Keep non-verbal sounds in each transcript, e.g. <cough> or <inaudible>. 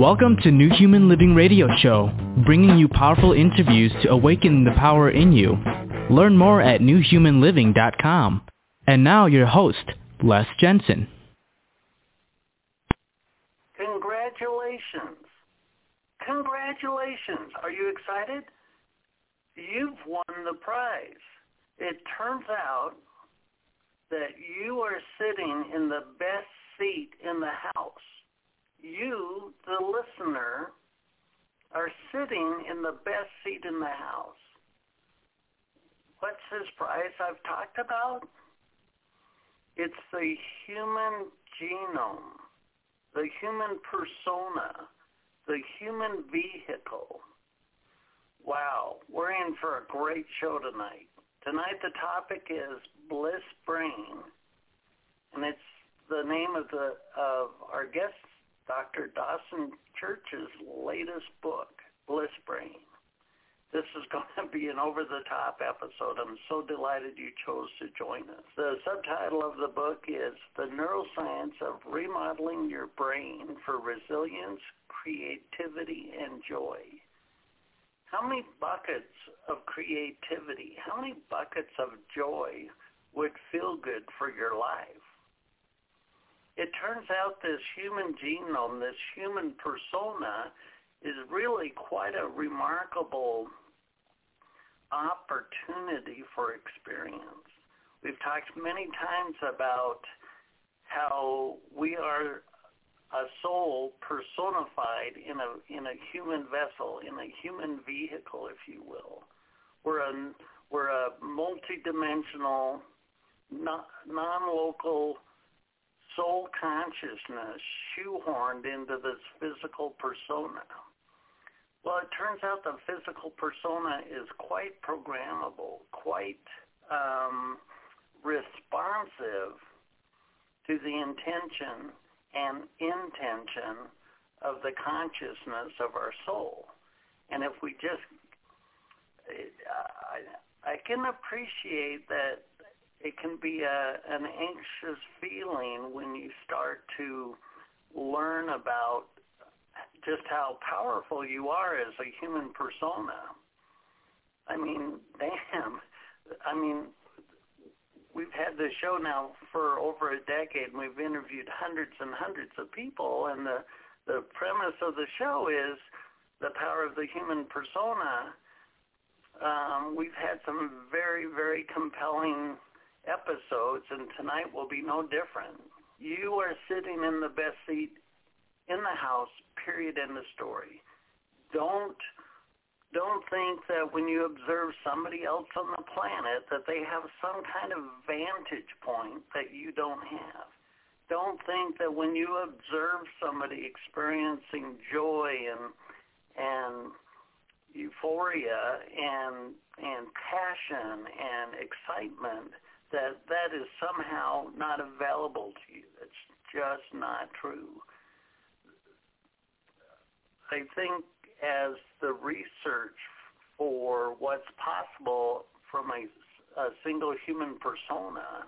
Welcome to New Human Living Radio Show, bringing you powerful interviews to awaken the power in you. Learn more at newhumanliving.com. And now your host, Les Jensen. Congratulations. Congratulations. Are you excited? You've won the prize. It turns out that you are sitting in the best seat in the house you, the listener, are sitting in the best seat in the house. What's his prize I've talked about? It's the human genome, the human persona, the human vehicle. Wow, we're in for a great show tonight. Tonight the topic is Bliss Brain, and it's the name of the of our guest Dr. Dawson Church's latest book, Bliss Brain. This is <laughs> going to be an over-the-top episode. I'm so delighted you chose to join us. The subtitle of the book is The Neuroscience of Remodeling Your Brain for Resilience, Creativity, and Joy. How many buckets of creativity, how many buckets of joy would feel good for your life? It turns out this human genome, this human persona, is really quite a remarkable opportunity for experience. We've talked many times about how we are a soul personified in a in a human vessel, in a human vehicle, if you will. We're a we're a multidimensional, non-local soul consciousness shoehorned into this physical persona. Well, it turns out the physical persona is quite programmable, quite um, responsive to the intention and intention of the consciousness of our soul. And if we just, I, I can appreciate that it can be a, an anxious feeling when you start to learn about just how powerful you are as a human persona. I mean, <laughs> damn. I mean, we've had this show now for over a decade, and we've interviewed hundreds and hundreds of people, and the the premise of the show is the power of the human persona. Um, we've had some very, very compelling episodes, and tonight will be no different. You are sitting in the best seat in the house, period, in the story. Don't don't think that when you observe somebody else on the planet that they have some kind of vantage point that you don't have. Don't think that when you observe somebody experiencing joy and and euphoria and and passion and excitement that that is somehow not available to you. That's just not true. I think as the research for what's possible from a, a single human persona,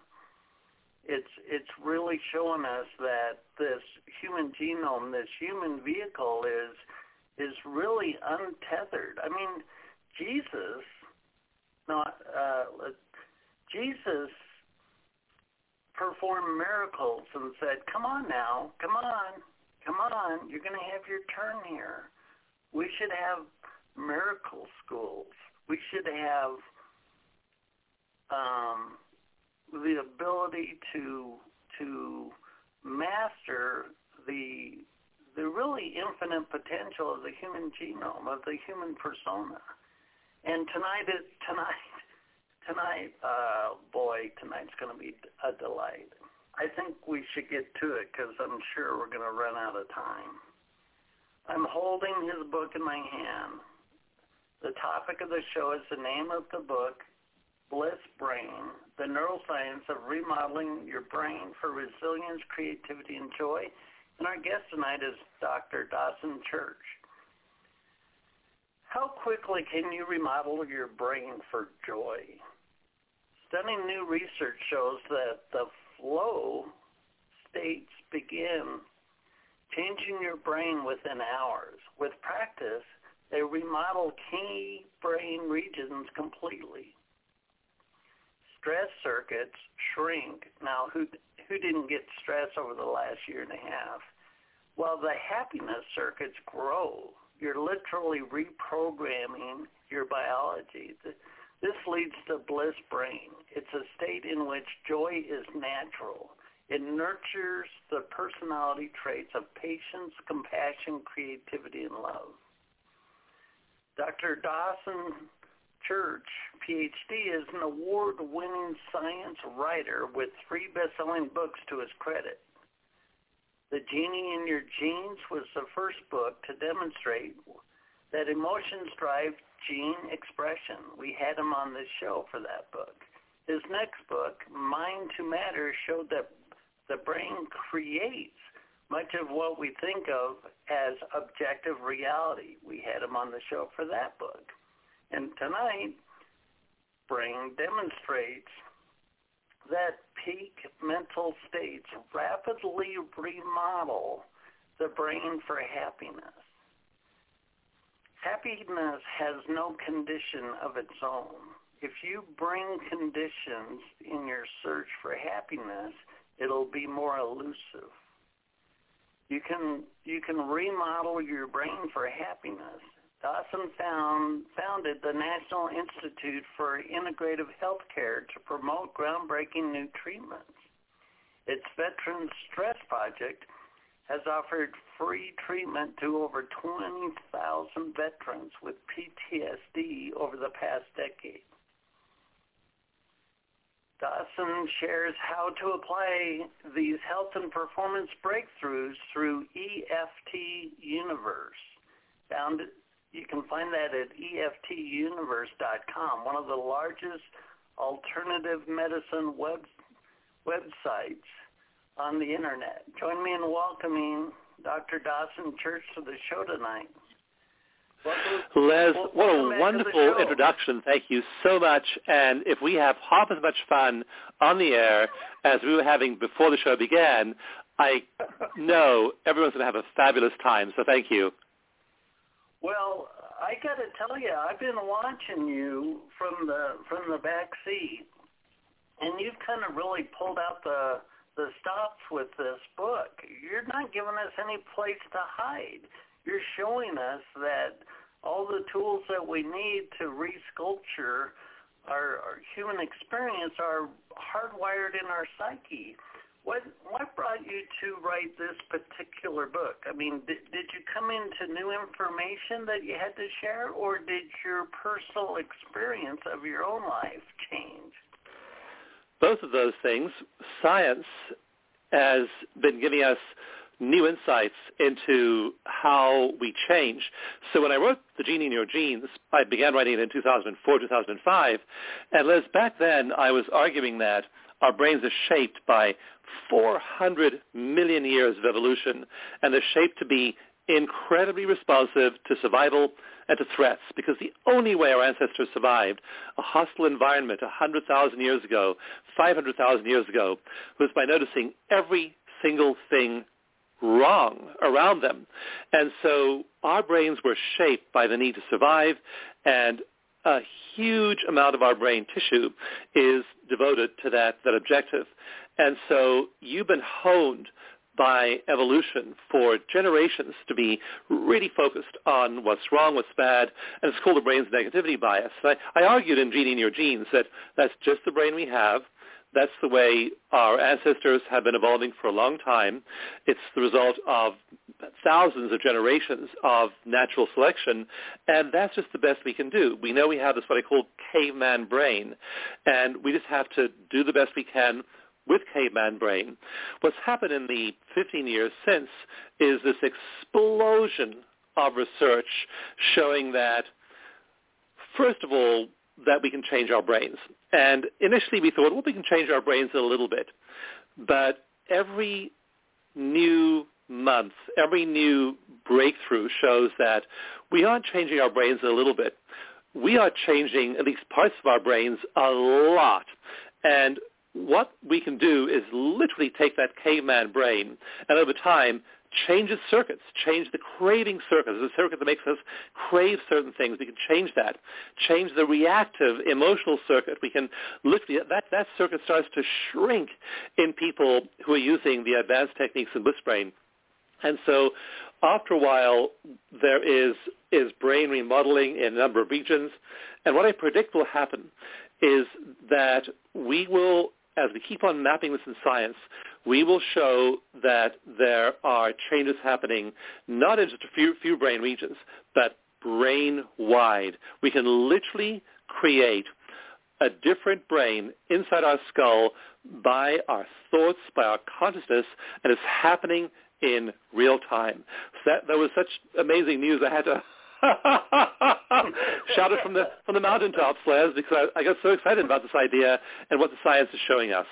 it's it's really showing us that this human genome, this human vehicle, is is really untethered. I mean, Jesus, not uh, Jesus performed miracles and said, come on now, come on, come on, you're going to have your turn here. We should have miracle schools. We should have um, the ability to to master the the really infinite potential of the human genome, of the human persona. And tonight, is, tonight tonight, uh, boy, tonight's going to be a delight. I think we should get to it because I'm sure we're going to run out of time. I'm holding his book in my hand. The topic of the show is the name of the book, Bliss Brain, the neuroscience of remodeling your brain for resilience, creativity, and joy. And our guest tonight is Dr. Dawson Church. How quickly can you remodel your brain for joy? Stunning new research shows that the flow states begin changing your brain within hours. With practice, they remodel key brain regions completely. Stress circuits shrink. Now, who who didn't get stress over the last year and a half? Well, the happiness circuits grow. You're literally reprogramming your biology. This leads to bliss brain. It's a state in which joy is natural. It nurtures the personality traits of patience, compassion, creativity, and love. Dr. Dawson Church, PhD, is an award-winning science writer with three best-selling books to his credit. The Genie in Your Genes was the first book to demonstrate that emotions drive gene expression. We had him on the show for that book. His next book, Mind to Matter, showed that the brain creates much of what we think of as objective reality. We had him on the show for that book. And tonight, Brain demonstrates that peak mental states rapidly remodel the brain for happiness. Happiness has no condition of its own. If you bring conditions in your search for happiness, it'll be more elusive. You can you can remodel your brain for happiness. Dawson found, founded the National Institute for Integrative Healthcare to promote groundbreaking new treatments. Its Veteran Stress Project has offered free treatment to over 20,000 veterans with PTSD over the past decade. Dawson shares how to apply these health and performance breakthroughs through EFT Universe. Found, you can find that at EFTUniverse.com, one of the largest alternative medicine web, websites on the internet. Join me in welcoming Dr. Dawson Church to the show tonight. Les, what a wonderful introduction. Thank you so much. And if we have half as much fun on the air as we were having before the show began, I <laughs> know everyone's going to have a fabulous time. So thank you. Well, I got to tell you, I've been watching you from the from the back seat, and you've kind of really pulled out the the stops with this book. You're not giving us any place to hide you're showing us that all the tools that we need to resculpture our, our human experience are hardwired in our psyche. What what brought you to write this particular book? I mean, did, did you come into new information that you had to share, or did your personal experience of your own life change? Both of those things. Science has been giving us new insights into how we change. So when I wrote The Genie in Your Genes, I began writing it in 2004, 2005. And Les, back then I was arguing that our brains are shaped by 400 million years of evolution, and they're shaped to be incredibly responsive to survival and to threats because the only way our ancestors survived a hostile environment 100,000 years ago, 500,000 years ago, was by noticing every single thing wrong around them. And so our brains were shaped by the need to survive, and a huge amount of our brain tissue is devoted to that, that objective. And so you've been honed by evolution for generations to be really focused on what's wrong, what's bad, and it's called the brain's negativity bias. I, I argued in Genie in Your Genes that that's just the brain we have. That's the way our ancestors have been evolving for a long time. It's the result of thousands of generations of natural selection, and that's just the best we can do. We know we have this what I call caveman brain, and we just have to do the best we can with caveman brain. What's happened in the 15 years since is this explosion of research showing that, first of all, that we can change our brains. And initially we thought, well, we can change our brains a little bit. But every new month, every new breakthrough shows that we aren't changing our brains a little bit. We are changing at least parts of our brains a lot. And what we can do is literally take that caveman brain and over time changes circuits, change the craving circuits. The circuit that makes us crave certain things, we can change that. Change the reactive emotional circuit. We can literally, that, that circuit starts to shrink in people who are using the advanced techniques in Bliss Brain. And so after a while, there is, is brain remodeling in a number of regions. And what I predict will happen is that we will, as we keep on mapping this in science, we will show that there are changes happening not in just a few, few brain regions, but brain-wide. We can literally create a different brain inside our skull by our thoughts, by our consciousness, and it's happening in real time. So that, that was such amazing news. I had to <laughs> shout it from the from the mountaintops, Les, because I, I got so excited about this idea and what the science is showing us.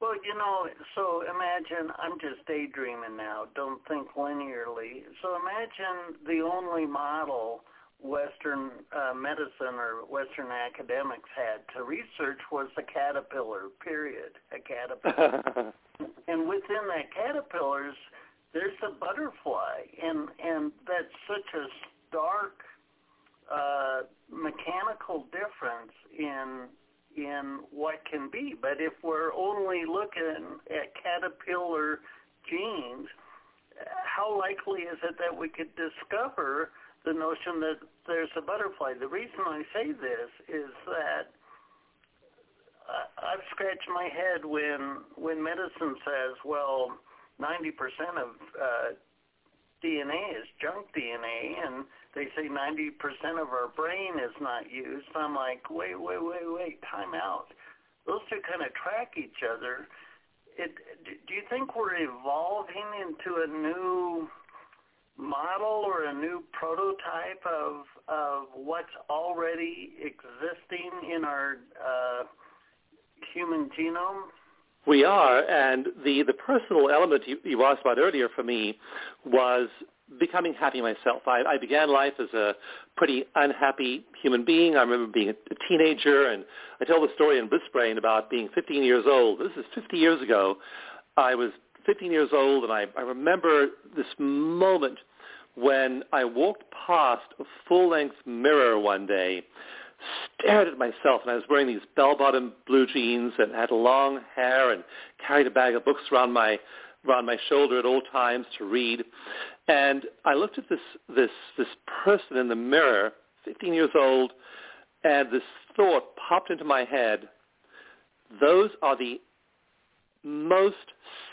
Well, you know, so imagine, I'm just daydreaming now, don't think linearly. So imagine the only model Western uh, medicine or Western academics had to research was the caterpillar, period, a caterpillar. <laughs> and within that caterpillars, there's a butterfly, and, and that's such a stark uh, mechanical difference in in what can be. But if we're only looking at caterpillar genes, how likely is it that we could discover the notion that there's a butterfly? The reason I say this is that I've scratched my head when when medicine says, well, 90% of uh, DNA is junk DNA, and they say 90% of our brain is not used. I'm like, wait, wait, wait, wait, time out. Those two kind of track each other. It, do you think we're evolving into a new model or a new prototype of of what's already existing in our uh, human genome? We are, and the, the personal element you, you asked about earlier for me was becoming happy myself. I, I began life as a pretty unhappy human being. I remember being a, teenager, and I tell the story in Brain about being 15 years old. This is 50 years ago. I was 15 years old, and I, I remember this moment when I walked past a full-length mirror one day stared at myself, and I was wearing these bell-bottom blue jeans and had long hair and carried a bag of books around my around my shoulder at all times to read. And I looked at this this this person in the mirror, 15 years old, and this thought popped into my head. Those are the most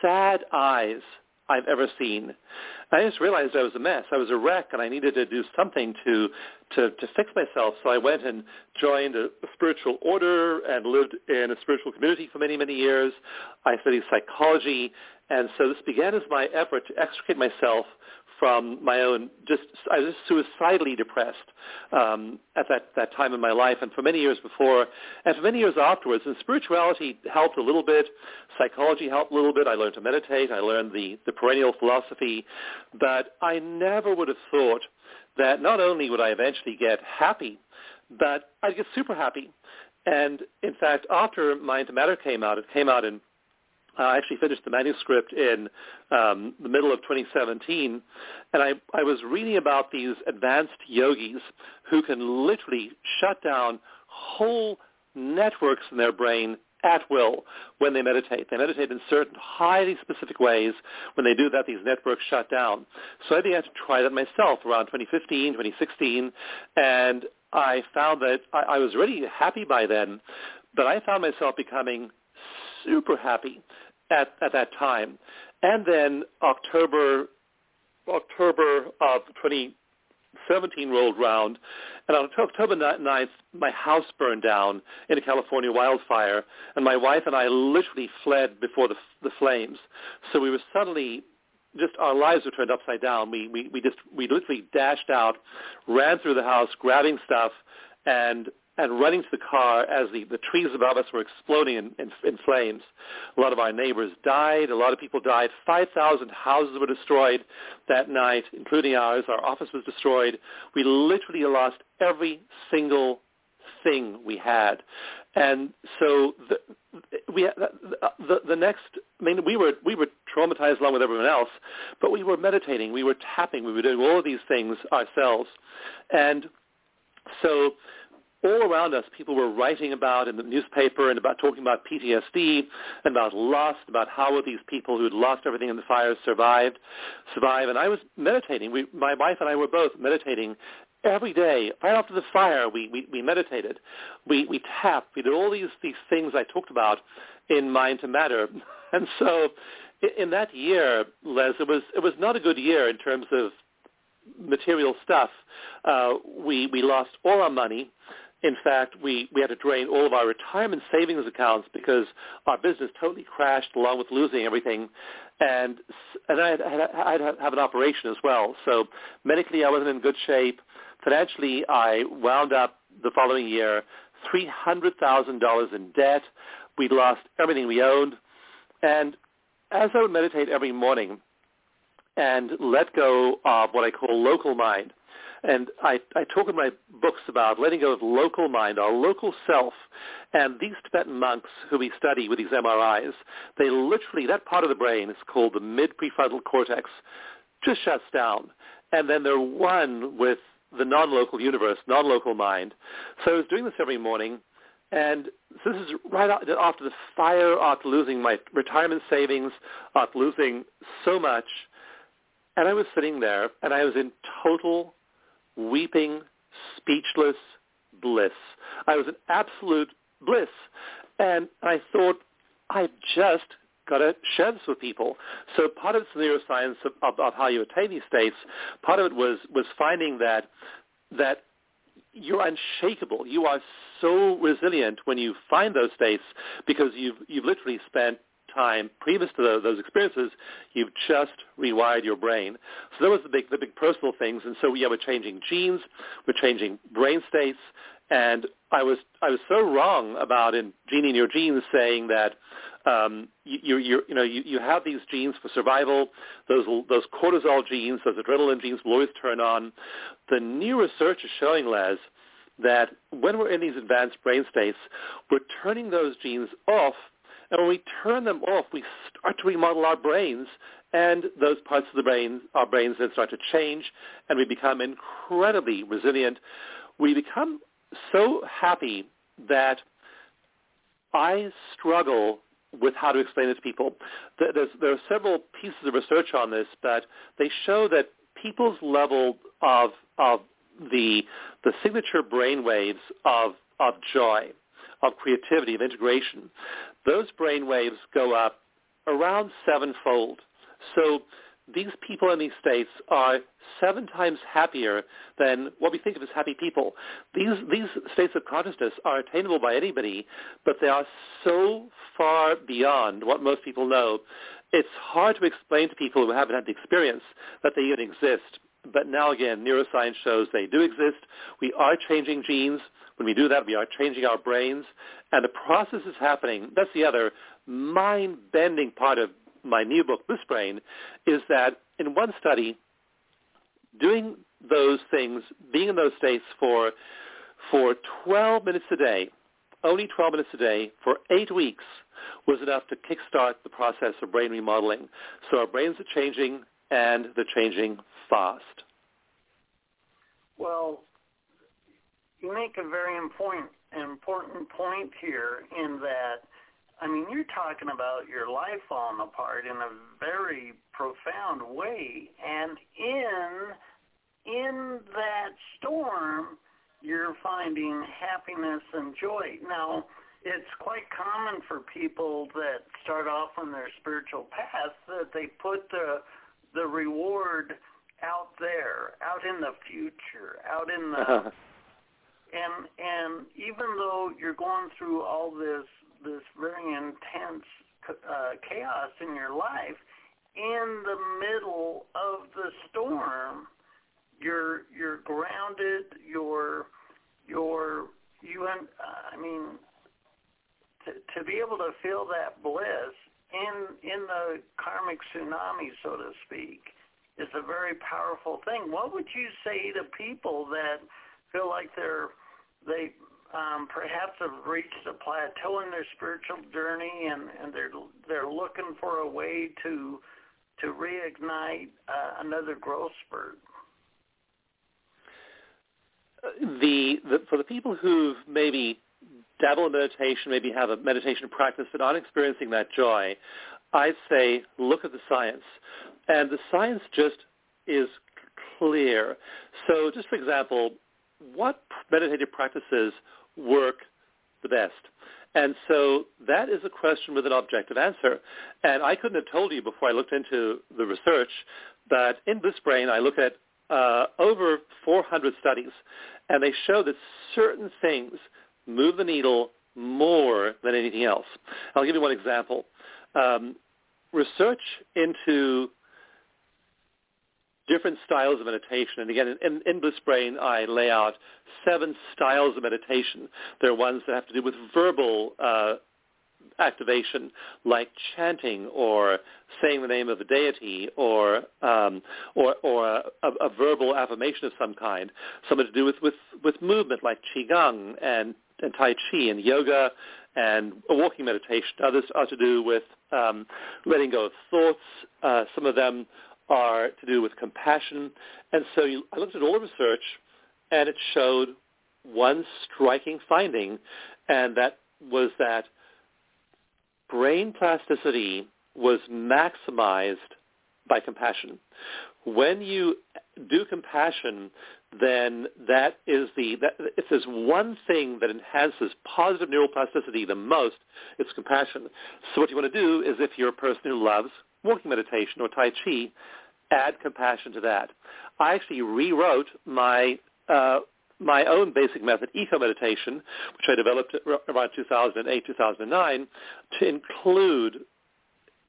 sad eyes I've ever seen. I just realized I was a mess. I was a wreck, and I needed to do something to to, to fix myself. So I went and joined a, a spiritual order and lived in a spiritual community for many, many years. I studied psychology, and so this began as my effort to extricate myself from my own just I was suicidally depressed um, at that that time in my life, and for many years before, and for many years afterwards. And spirituality helped a little bit, psychology helped a little bit. I learned to meditate. I learned the the perennial philosophy, but I never would have thought that not only would I eventually get happy, but I'd get super happy. And in fact, after Mind to Matter came out, it came out in I actually finished the manuscript in um, the middle of 2017, and I, I was reading about these advanced yogis who can literally shut down whole networks in their brain at will when they meditate. They meditate in certain highly specific ways. When they do that, these networks shut down. So I began to try that myself around 2015, 2016, and I found that I, I was really happy by then, but I found myself becoming super happy at, at that time. And then October October of 2017 rolled round, and on October 9th, my house burned down in a California wildfire, and my wife and I literally fled before the, the flames. So we were suddenly just our lives were turned upside down. We we we just we literally dashed out, ran through the house, grabbing stuff, and and running to the car as the, the trees above us were exploding in, in, in flames. A lot of our neighbors died. A lot of people died. 5,000 houses were destroyed that night, including ours. Our office was destroyed. We literally lost every single thing we had. And so the, we, the, the, next I mean, we were we were traumatized along with everyone else, but we were meditating, we were tapping, we were doing all of these things ourselves, and so all around us, people were writing about in the newspaper and about talking about PTSD and about loss, about how these people who had lost everything in the fires survived, survive. And I was meditating. We, my wife and I were both meditating every day. Right after the fire, we, we, we meditated. We, we tapped. We did all these, these things I talked about in Mind to Matter. <laughs> And so in that year, Les, it was, it was not a good year in terms of material stuff. Uh, we, we lost all our money. In fact, we, we had to drain all of our retirement savings accounts because our business totally crashed along with losing everything. And, and I had, I had, have an operation as well. So medically I wasn't in good shape. Financially, I wound up the following year $300,000 in debt. We lost everything we owned. And as I would meditate every morning and let go of what I call local mind, and I, I talk in my books about letting go of local mind, our local self. And these Tibetan monks who we study with these MRIs, they literally, that part of the brain is called the mid-prefrontal cortex, just shuts down. And then they're one with the non-local universe, non-local mind. So I was doing this every morning. And this is right after the fire, after losing my retirement savings, after losing so much. And I was sitting there, and I was in total weeping, speechless bliss. I was in absolute bliss. And I thought, I just got to share this with people. So part of the neuroscience of, of, of how you attain these states. Part of it was, was finding that, that you're unshakable. You are so resilient when you find those states because you've, you've literally spent time previous to those, those experiences, you've just rewired your brain. So that was the big, the big personal things. And so yeah, we're changing genes, we're changing brain states, and I was I was so wrong about in Genie in Your Genes saying that um, you, you, you know you, you have these genes for survival. Those those cortisol genes, those adrenaline genes will always turn on. The new research is showing, Les, that when we're in these advanced brain states, we're turning those genes off and when we turn them off, we start to remodel our brains, and those parts of the brain, our brains then start to change, and we become incredibly resilient. We become so happy that I struggle with how to explain it to people. There's, there are several pieces of research on this, but they show that people's level of, of the, the signature brain waves of, of joy, of creativity, of integration, those brain waves go up around sevenfold. So these people in these states are seven times happier than what we think of as happy people. These, these states of consciousness are attainable by anybody, but they are so far beyond what most people know. It's hard to explain to people who haven't had the experience that they even exist. But now again, neuroscience shows they do exist. We are changing genes. When we do that, we are changing our brains. And the process is happening. That's the other mind-bending part of my new book, Bliss Brain, is that in one study, doing those things, being in those states for, for 12 minutes a day, only 12 minutes a day for eight weeks was enough to kickstart the process of brain remodeling. So our brains are changing, and they're changing fast. Well, you make a very important important point here in that I mean you're talking about your life falling apart in a very profound way and in in that storm you're finding happiness and joy. Now, it's quite common for people that start off on their spiritual path that they put the the reward out there, out in the future, out in the and and even though you're going through all this this very intense uh, chaos in your life, in the middle of the storm, you're you're grounded. You're you're you. Uh, I mean, to to be able to feel that bliss in in the karmic tsunami, so to speak, is a very powerful thing. What would you say to people that feel like they're they um, perhaps have reached a plateau in their spiritual journey and, and they're they're looking for a way to to reignite uh, another growth spurt. The, the for the people who've maybe dabble in meditation, maybe have a meditation practice but aren't experiencing that joy, I'd say look at the science, and the science just is clear. So, just for example, what meditative practices work the best? And so that is a question with an objective answer. And I couldn't have told you before I looked into the research that in Bliss Brain I look at uh, over 400 studies, and they show that certain things move the needle more than anything else. I'll give you one example. Um, research into different styles of meditation. And again, in, in Bliss Brain, I lay out seven styles of meditation. There are ones that have to do with verbal uh, activation, like chanting or saying the name of a deity or um, or, or a, a, verbal affirmation of some kind. Some to do with, with, with movement, like qigong and, and tai chi and yoga and walking meditation. Others are to do with um, letting go of thoughts. Uh, some of them are to do with compassion. And so you, I looked at all the research, and it showed one striking finding, and that was that brain plasticity was maximized by compassion. When you do compassion, then that is the that, if there's one thing that enhances positive neuroplasticity the most, it's compassion. So what you want to do is if you're a person who loves walking meditation or Tai Chi, add compassion to that. I actually rewrote my uh, my own basic method, EcoMeditation, which I developed around 2008, 2009, to include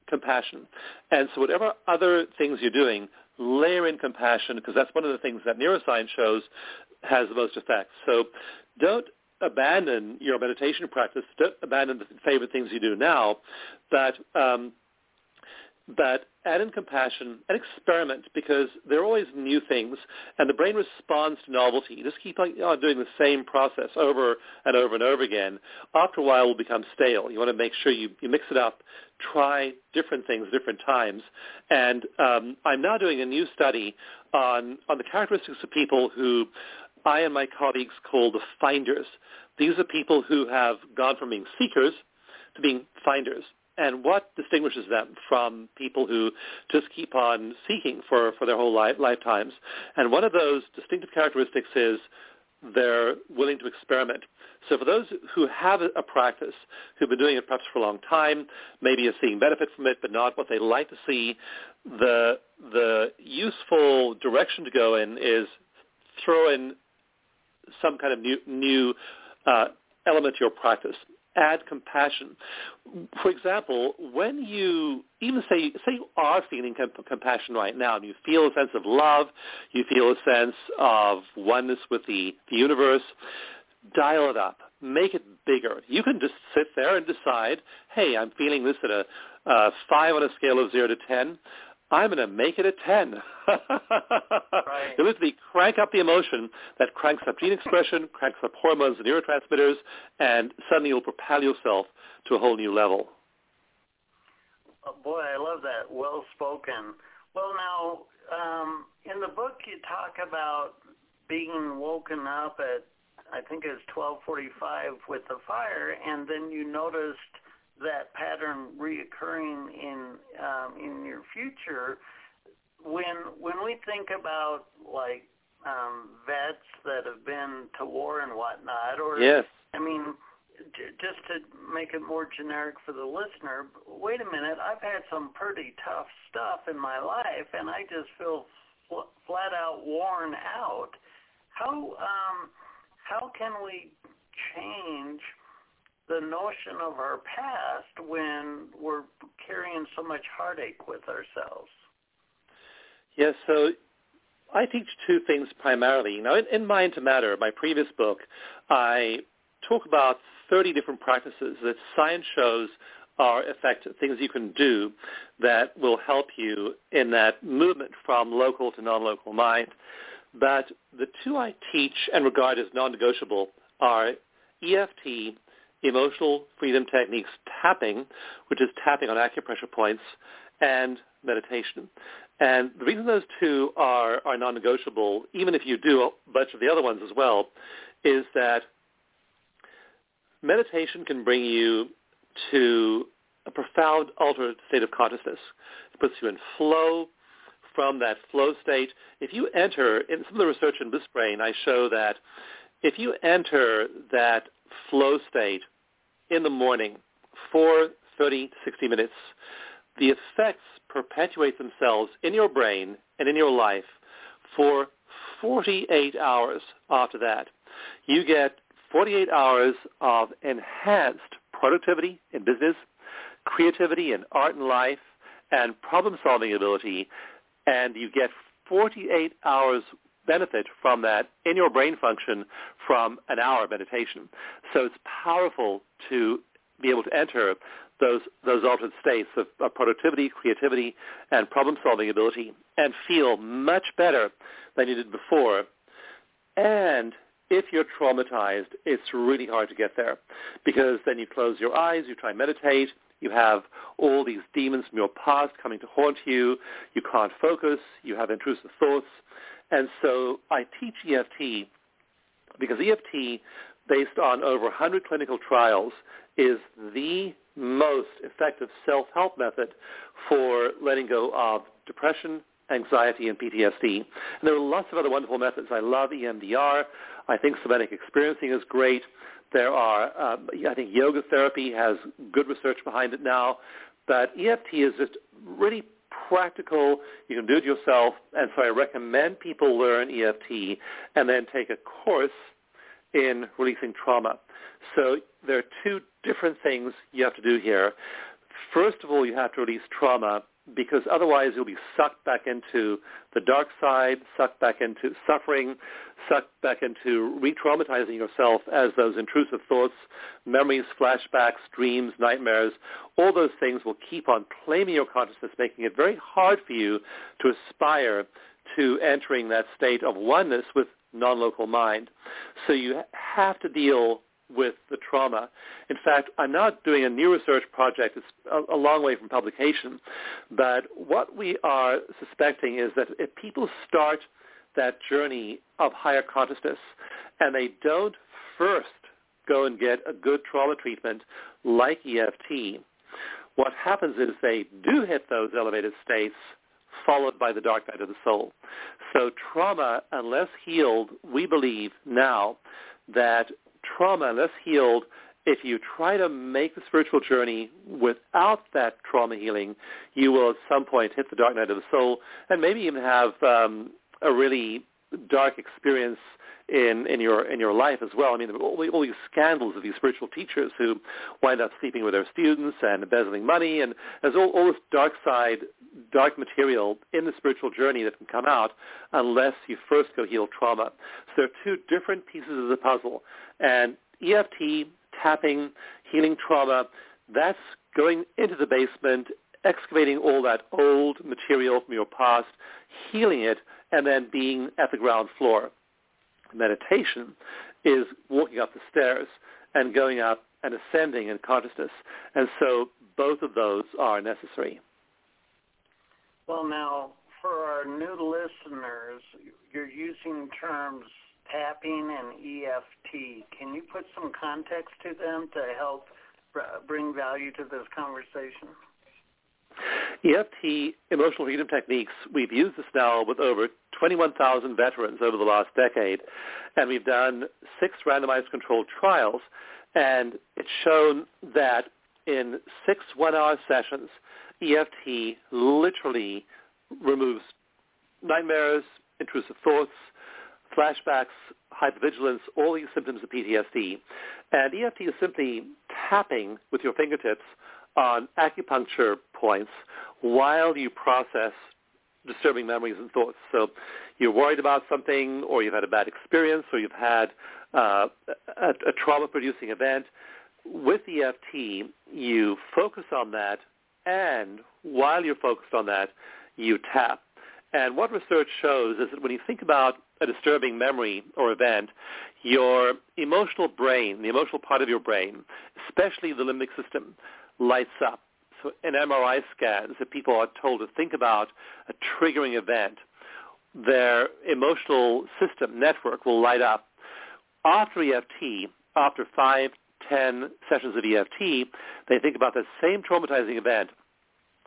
compassion. And so whatever other things you're doing, layer in compassion because that's one of the things that neuroscience shows has the most effect. So don't abandon your meditation practice. Don't abandon the favorite things you do now, but um, but add in compassion and experiment because there are always new things and the brain responds to novelty. You just keep on doing the same process over and over and over again. After a while it will become stale. You want to make sure you, you mix it up, try different things different times. And um, I'm now doing a new study on, on the characteristics of people who I and my colleagues call the finders. These are people who have gone from being seekers to being finders and what distinguishes them from people who just keep on seeking for, for their whole life, lifetimes. And one of those distinctive characteristics is they're willing to experiment. So for those who have a practice, who've been doing it perhaps for a long time, maybe are seeing benefit from it, but not what they like to see, the, the useful direction to go in is throw in some kind of new, new uh, element to your practice add compassion. For example, when you even say say you are feeling comp- compassion right now, and you feel a sense of love, you feel a sense of oneness with the, the universe, dial it up, make it bigger. You can just sit there and decide, hey, I'm feeling this at a uh, five on a scale of zero to ten. I'm going to make it a 10. right. <laughs> You literally crank up the emotion that cranks up gene expression, cranks up hormones and neurotransmitters, and suddenly you'll propel yourself to a whole new level. Oh, boy, I love that. Well spoken. Well, now, um, in the book you talk about being woken up at, I think it was 1245 with the fire, and then you noticed – that pattern reoccurring in um, in your future, when when we think about like um, vets that have been to war and whatnot, or yes. I mean, j- just to make it more generic for the listener, wait a minute, I've had some pretty tough stuff in my life, and I just feel fl- flat out worn out. How um, how can we change the notion of our past when we're carrying so much heartache with ourselves. Yes, so I teach two things primarily. Now, in, in Mind to Matter, my previous book, I talk about 30 different practices that science shows are effective, things you can do that will help you in that movement from local to non-local mind. But the two I teach and regard as non-negotiable are EFT, Emotional Freedom Techniques tapping, which is tapping on acupressure points, and meditation. And the reason those two are, are non-negotiable, even if you do a bunch of the other ones as well, is that meditation can bring you to a profound altered state of consciousness. It puts you in flow. From that flow state, if you enter, in some of the research in Bliss Brain, I show that if you enter that flow state in the morning for 30 to 60 minutes, the effects perpetuate themselves in your brain and in your life for 48 hours after that. You get 48 hours of enhanced productivity in business, creativity in art and life, and problem-solving ability, and you get 48 hours benefit from that in your brain function from an hour of meditation. So it's powerful to be able to enter those those altered states of, of productivity, creativity, and problem-solving ability, and feel much better than you did before. And if you're traumatized, it's really hard to get there because then you close your eyes, you try and meditate, you have all these demons from your past coming to haunt you, you can't focus, you have intrusive thoughts. And so I teach EFT because EFT, based on over 100 clinical trials, is the most effective self-help method for letting go of depression, anxiety, and PTSD. And there are lots of other wonderful methods. I love EMDR. I think somatic experiencing is great. There are, um, I think yoga therapy has good research behind it now. But EFT is just really practical. You can do it yourself. And so I recommend people learn EFT and then take a course in releasing trauma. So there are two different things you have to do here. First of all, you have to release trauma because otherwise you'll be sucked back into the dark side, sucked back into suffering, sucked back into re-traumatizing yourself as those intrusive thoughts, memories, flashbacks, dreams, nightmares, all those things will keep on claiming your consciousness, making it very hard for you to aspire to entering that state of oneness with non-local mind. So you have to deal with the trauma. In fact, I'm not doing a new research project. It's a, long way from publication. But what we are suspecting is that if people start that journey of higher consciousness and they don't first go and get a good trauma treatment like EFT, what happens is they do hit those elevated states followed by the dark night of the soul. So trauma, unless healed, we believe now that trauma, unless healed, if you try to make the spiritual journey without that trauma healing, you will at some point hit the dark night of the soul and maybe even have um, a really dark experience in, in your in your life as well. I mean, all, all these scandals of these spiritual teachers who wind up sleeping with their students and embezzling money, and there's all, all this dark side, dark material in the spiritual journey that can come out unless you first go heal trauma. So there are two different pieces of the puzzle, and EFT, tapping, healing trauma, that's going into the basement, excavating all that old material from your past, healing it, and then being at the ground floor meditation is walking up the stairs and going up and ascending in consciousness. And so both of those are necessary. Well, now, for our new listeners, you're using terms tapping and EFT. Can you put some context to them to help bring value to this conversation? EFT, Emotional Freedom Techniques, we've used this now with over 21,000 veterans over the last decade, and we've done six randomized controlled trials, and it's shown that in six one-hour sessions, EFT literally removes nightmares, intrusive thoughts, flashbacks, hypervigilance, all these symptoms of PTSD. And EFT is simply tapping with your fingertips on acupuncture points while you process disturbing memories and thoughts. So you're worried about something or you've had a bad experience or you've had uh, a, a trauma-producing event. With EFT, you focus on that and while you're focused on that, you tap. And what research shows is that when you think about a disturbing memory or event, your emotional brain, the emotional part of your brain, especially the limbic system, lights up. So in MRI scans, if people are told to think about a triggering event, their emotional system network will light up. After EFT, after five, ten sessions of EFT, they think about the same traumatizing event,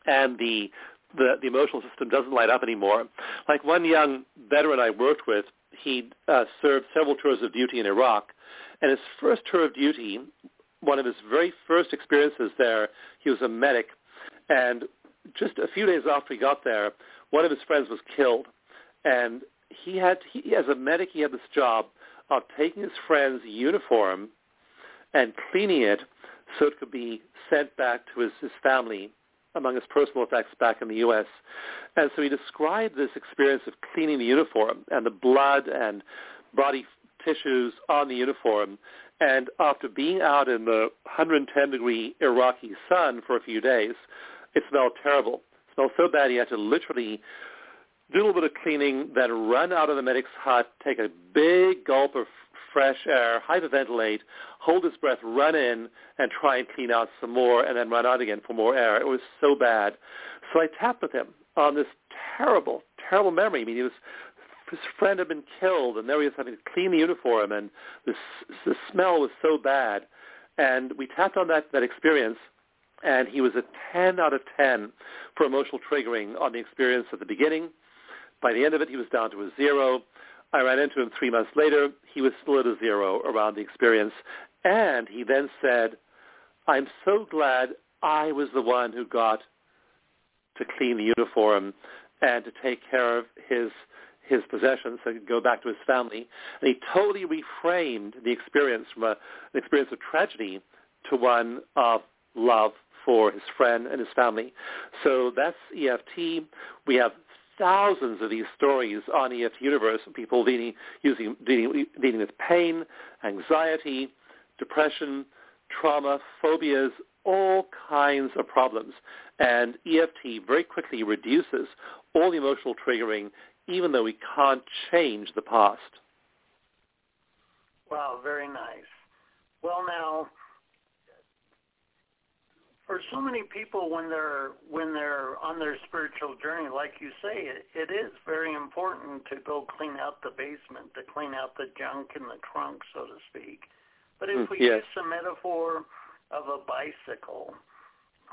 and the the, the emotional system doesn't light up anymore. Like one young veteran I worked with, he uh, served several tours of duty in Iraq, and his first tour of duty, one of his very first experiences there, he was a medic, and just a few days after he got there, one of his friends was killed, and he had, he, as a medic, he had this job of taking his friend's uniform and cleaning it so it could be sent back to his, his family among his personal effects back in the U.S. And so he described this experience of cleaning the uniform and the blood and body tissues on the uniform. And after being out in the 110 degree Iraqi sun for a few days, it smelled terrible. It smelled so bad he had to literally do a little bit of cleaning, then run out of the medic's hut, take a big gulp of fresh air, hyperventilate, hold his breath, run in, and try and clean out some more, and then run out again for more air. It was so bad. So I tapped with him on this terrible, terrible memory. I mean, he was his friend had been killed, and there he was having to clean the uniform, and the, the smell was so bad. And we tapped on that, that experience, and he was a 10 out of 10 for emotional triggering on the experience at the beginning. By the end of it, he was down to a zero. I ran into him three months later. He was still at a zero around the experience. And he then said, I'm so glad I was the one who got to clean the uniform and to take care of his his possessions so he could go back to his family. And he totally reframed the experience from a, an experience of tragedy to one of love for his friend and his family. So that's EFT. We have thousands of these stories on EFT Universe of people dealing, using, dealing, dealing with pain, anxiety, depression, trauma, phobias, all kinds of problems. And EFT very quickly reduces all the emotional triggering, even though we can't change the past. Wow, very nice. Well, now, for so many people when they're when they're on their spiritual journey like you say it, it is very important to go clean out the basement to clean out the junk in the trunk so to speak but if mm, we yes. use the metaphor of a bicycle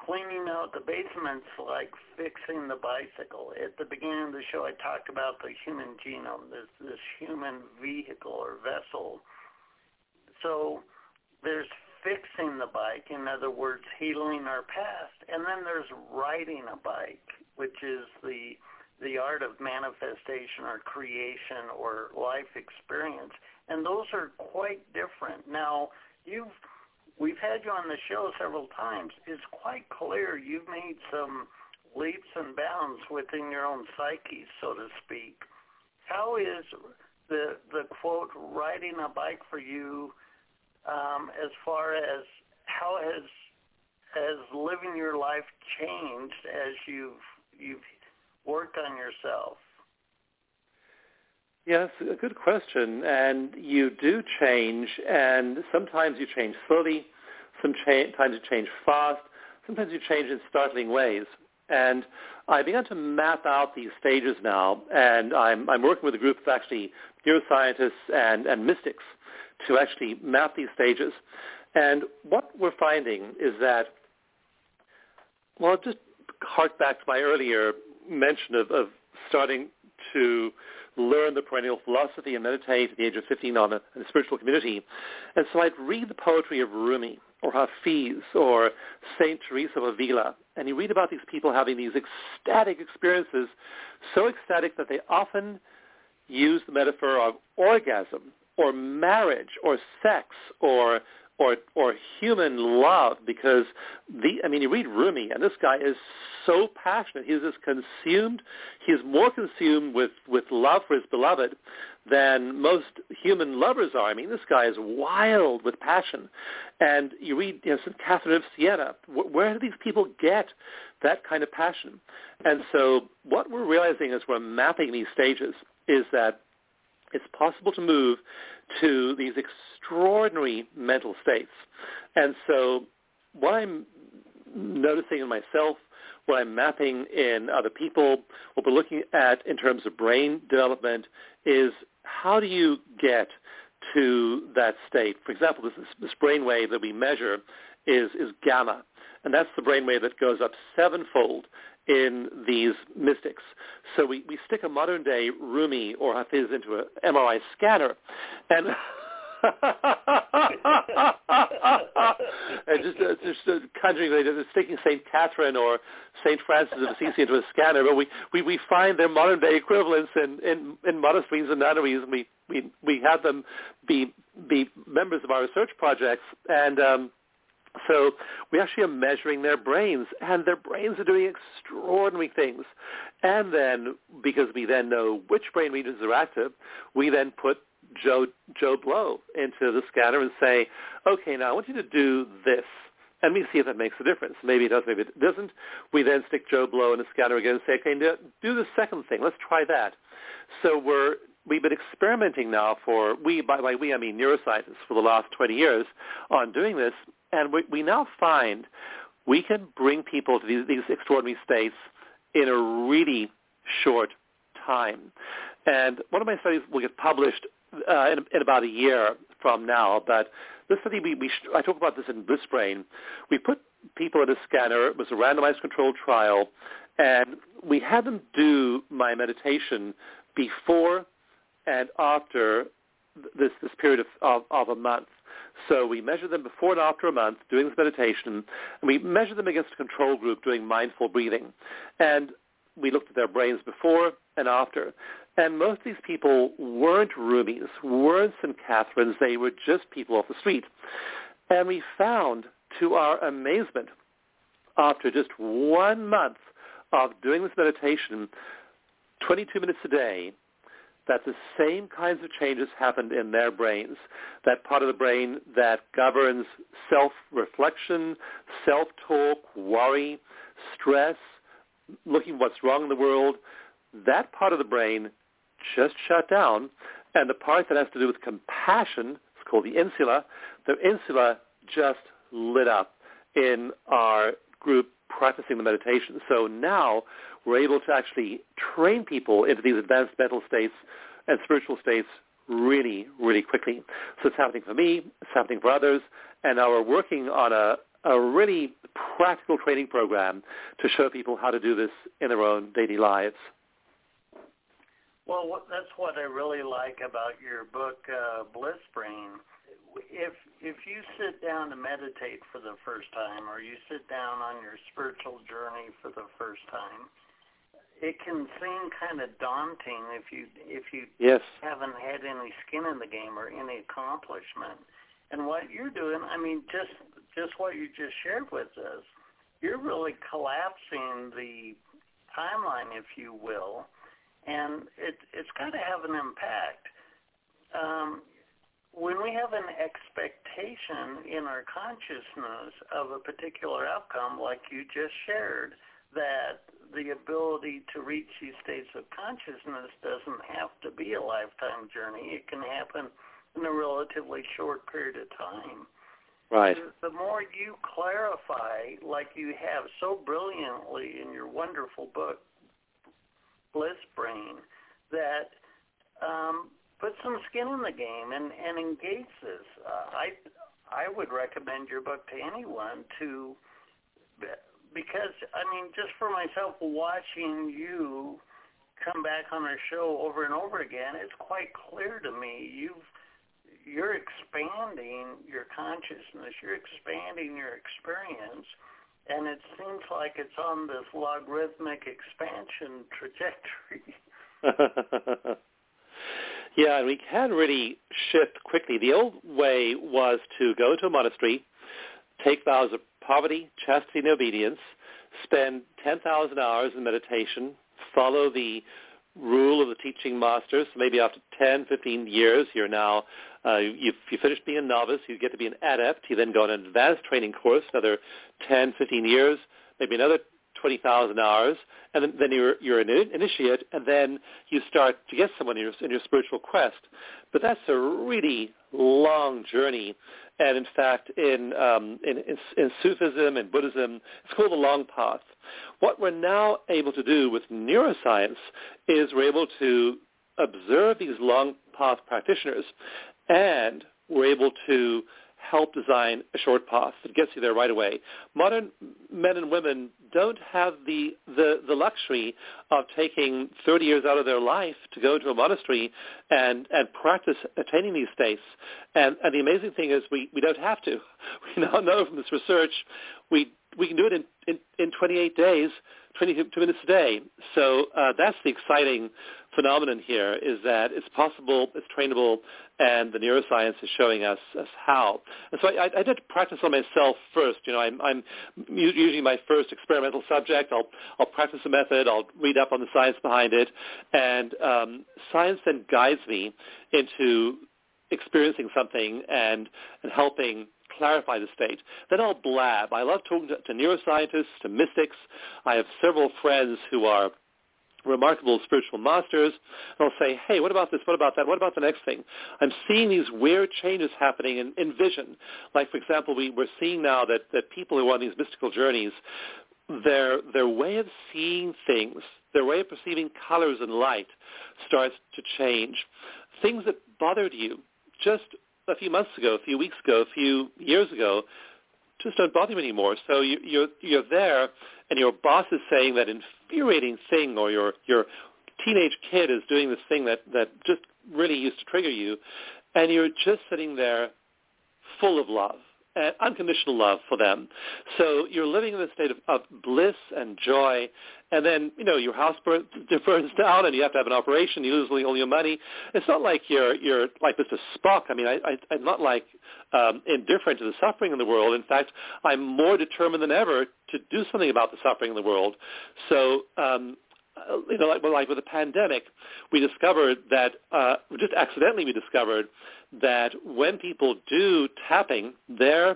cleaning out the basement's like fixing the bicycle at the beginning of the show i talked about the human genome this this human vehicle or vessel so there's fixing the bike, in other words, healing our past. And then there's riding a bike, which is the the art of manifestation or creation or life experience. And those are quite different. Now, you've we've had you on the show several times. It's quite clear you've made some leaps and bounds within your own psyche, so to speak. How is the the quote riding a bike for you um, as far as how has has living your life changed as you've you've worked on yourself? Yes, a good question. And you do change, and sometimes you change slowly, sometimes you change fast, sometimes you change in startling ways. And I began to map out these stages now, and I'm, I'm working with a group of actually neuroscientists and, and mystics to actually map these stages. And what we're finding is that, well, just hark back to my earlier mention of, of starting to learn the perennial philosophy and meditate at the age of 15 on a, a spiritual community. And so I'd read the poetry of Rumi or Hafiz or Saint Teresa of Avila, and you read about these people having these ecstatic experiences, so ecstatic that they often use the metaphor of orgasm or marriage or sex or or or human love because the I mean you read Rumi and this guy is so passionate. He's just consumed he's more consumed with, with love for his beloved than most human lovers are. I mean this guy is wild with passion. And you read you know St. Catherine of Siena. Where do these people get that kind of passion? And so what we're realizing as we're mapping these stages is that it's possible to move to these extraordinary mental states. And so what I'm noticing in myself, what I'm mapping in other people, what we're looking at in terms of brain development is how do you get to that state? For example, this, this brain wave that we measure is, is gamma, and that's the brain wave that goes up sevenfold in these mystics. So we, we stick a modern day Rumi or Hafiz into an MRI scanner and <laughs> and just uh, just uh, conjuring uh, sticking Saint Catherine or Saint Francis of Assisi into a scanner, but we, we, we find their modern day equivalents in, in, in monasteries and nunneries, and we, we we have them be be members of our research projects, and um, so we actually are measuring their brains, and their brains are doing extraordinary things. And then, because we then know which brain regions are active, we then put Joe Joe Blow into the scanner and say, okay, now I want you to do this. And we see if that makes a difference. Maybe it does, maybe it doesn't. We then stick Joe Blow in the scanner again and say, okay, do the second thing. Let's try that. So we're we've been experimenting now for we by, by we I mean neuroscientists for the last 20 years on doing this, and we, we now find we can bring people to these, these extraordinary states in a really short time. And one of my studies will get published uh, in, in, about a year from now, but this study, we, we, I talk about this in Bliss Brain. We put people in a scanner. It was a randomized controlled trial, and we had them do my meditation before and after this, this period of, of, of a month. So we measure them before and after a month doing this meditation, and we measure them against a control group doing mindful breathing. And we looked at their brains before and after. And most of these people weren't Rumis, weren't St. Catherines. They were just people off the street. And we found, to our amazement, after just one month of doing this meditation, 22 minutes a day, that the same kinds of changes happened in their brains. That part of the brain that governs self-reflection, self-talk, worry, stress, looking what's wrong in the world, that part of the brain just shut down. And the part that has to do with compassion, it's called the insula, the insula just lit up in our group practicing the meditation. So now we're able to actually train people into these advanced mental states and spiritual states really, really quickly. So it's happening for me, it's happening for others, and now we're working on a, a really practical training program to show people how to do this in their own daily lives. Well, that's what I really like about your book, uh, Bliss Brain. If if you sit down to meditate for the first time, or you sit down on your spiritual journey for the first time, it can seem kind of daunting if you if you yes. haven't had any skin in the game or any accomplishment. And what you're doing, I mean, just just what you just shared with us, you're really collapsing the timeline, if you will, and it it's got to have an impact. Um, when we have an expectation in our consciousness of a particular outcome, like you just shared, that the ability to reach these states of consciousness doesn't have to be a lifetime journey. It can happen in a relatively short period of time. Right. The more you clarify, like you have so brilliantly in your wonderful book, Bliss Brain, that um, put some skin in the game and, and engage this. Uh, I I would recommend your book to anyone to because I mean, just for myself, watching you come back on our show over and over again, it's quite clear to me you've you're expanding your consciousness, you're expanding your experience, and it seems like it's on this logarithmic expansion <laughs> trajectory. <laughs> yeah, and we can really shift quickly. The old way was to go to a monastery, take vows of poverty, chastity, and obedience, spend 10,000 hours in meditation, follow the rule of the teaching masters. Maybe after 10, 15 years, you're now, uh, you've, you finished being a novice, you get to be an adept. You then go on an advanced training course, another 10, 15 years, maybe another 20,000 hours, and then, then you're, you're an initiate, and then you start to get someone in your, in your spiritual quest. But that's a really long journey. And in fact, in, um, in, in, in Sufism and Buddhism, it's called the long path. What we're now able to do with neuroscience is we're able to observe these long path practitioners and we're able to help design a short path that gets you there right away. Modern men and women don't have the, the, the luxury of taking 30 years out of their life to go to a monastery and, and practice attaining these states. And, and the amazing thing is we, we don't have to. <laughs> We now know from this research we, we can do it in, in, in 28 days 22 minutes a day. So uh, that's the exciting phenomenon here is that it's possible, it's trainable, and the neuroscience is showing us, us how. And so I, I did practice on myself first. You know, I'm, I'm using my first experimental subject. I'll, I'll practice the method. I'll read up on the science behind it. And um, science then guides me into experiencing something and, and helping clarify the state. Then I'll blab. I love talking to, to neuroscientists, to mystics. I have several friends who are remarkable spiritual masters, and I'll say, hey, what about this? What about that? What about the next thing? I'm seeing these weird changes happening in, in vision. Like, for example, we, we're seeing now that, that people who are on these mystical journeys, their, their way of seeing things, their way of perceiving colors and light starts to change. Things that bothered you just a few months ago, a few weeks ago, a few years ago, just don't bother you anymore. So you, you're you're there, and your boss is saying that infuriating thing, or your your teenage kid is doing this thing that that just really used to trigger you, and you're just sitting there, full of love and unconditional love for them. So you're living in a state of, of bliss and joy, and then you know your house burns, <laughs> burns down, and you have to have an operation. You lose all your money. It's not like you're you're like Mr. Spock. I mean, I, I I'm not like um, indifferent to the suffering in the world. In fact, I'm more determined than ever to do something about the suffering in the world. So. Um, you know, like, like with the pandemic, we discovered that, uh, just accidentally we discovered that when people do tapping, their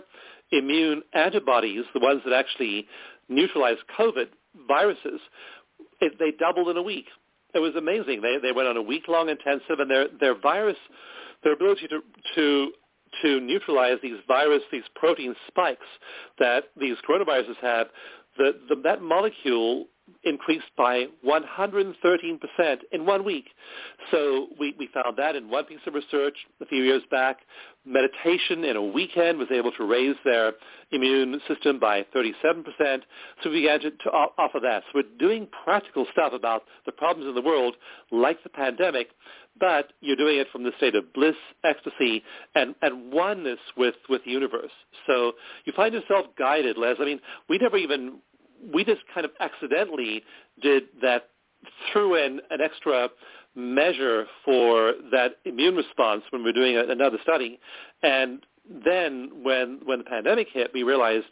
immune antibodies, the ones that actually neutralize COVID viruses, it, they doubled in a week. It was amazing. They they went on a week long intensive, and their their virus, their ability to to to neutralize these virus, these protein spikes that these coronaviruses have, the, the, that molecule increased by 113% in one week. So we, we found that in one piece of research a few years back. Meditation in a weekend was able to raise their immune system by 37%. So we began to, to offer that. So we're doing practical stuff about the problems in the world, like the pandemic, but you're doing it from the state of bliss, ecstasy, and, and oneness with, with the universe. So you find yourself guided, Les. I mean, we never even we just kind of accidentally did that, threw in an extra measure for that immune response when we were doing another study. And then when, when the pandemic hit, we realized,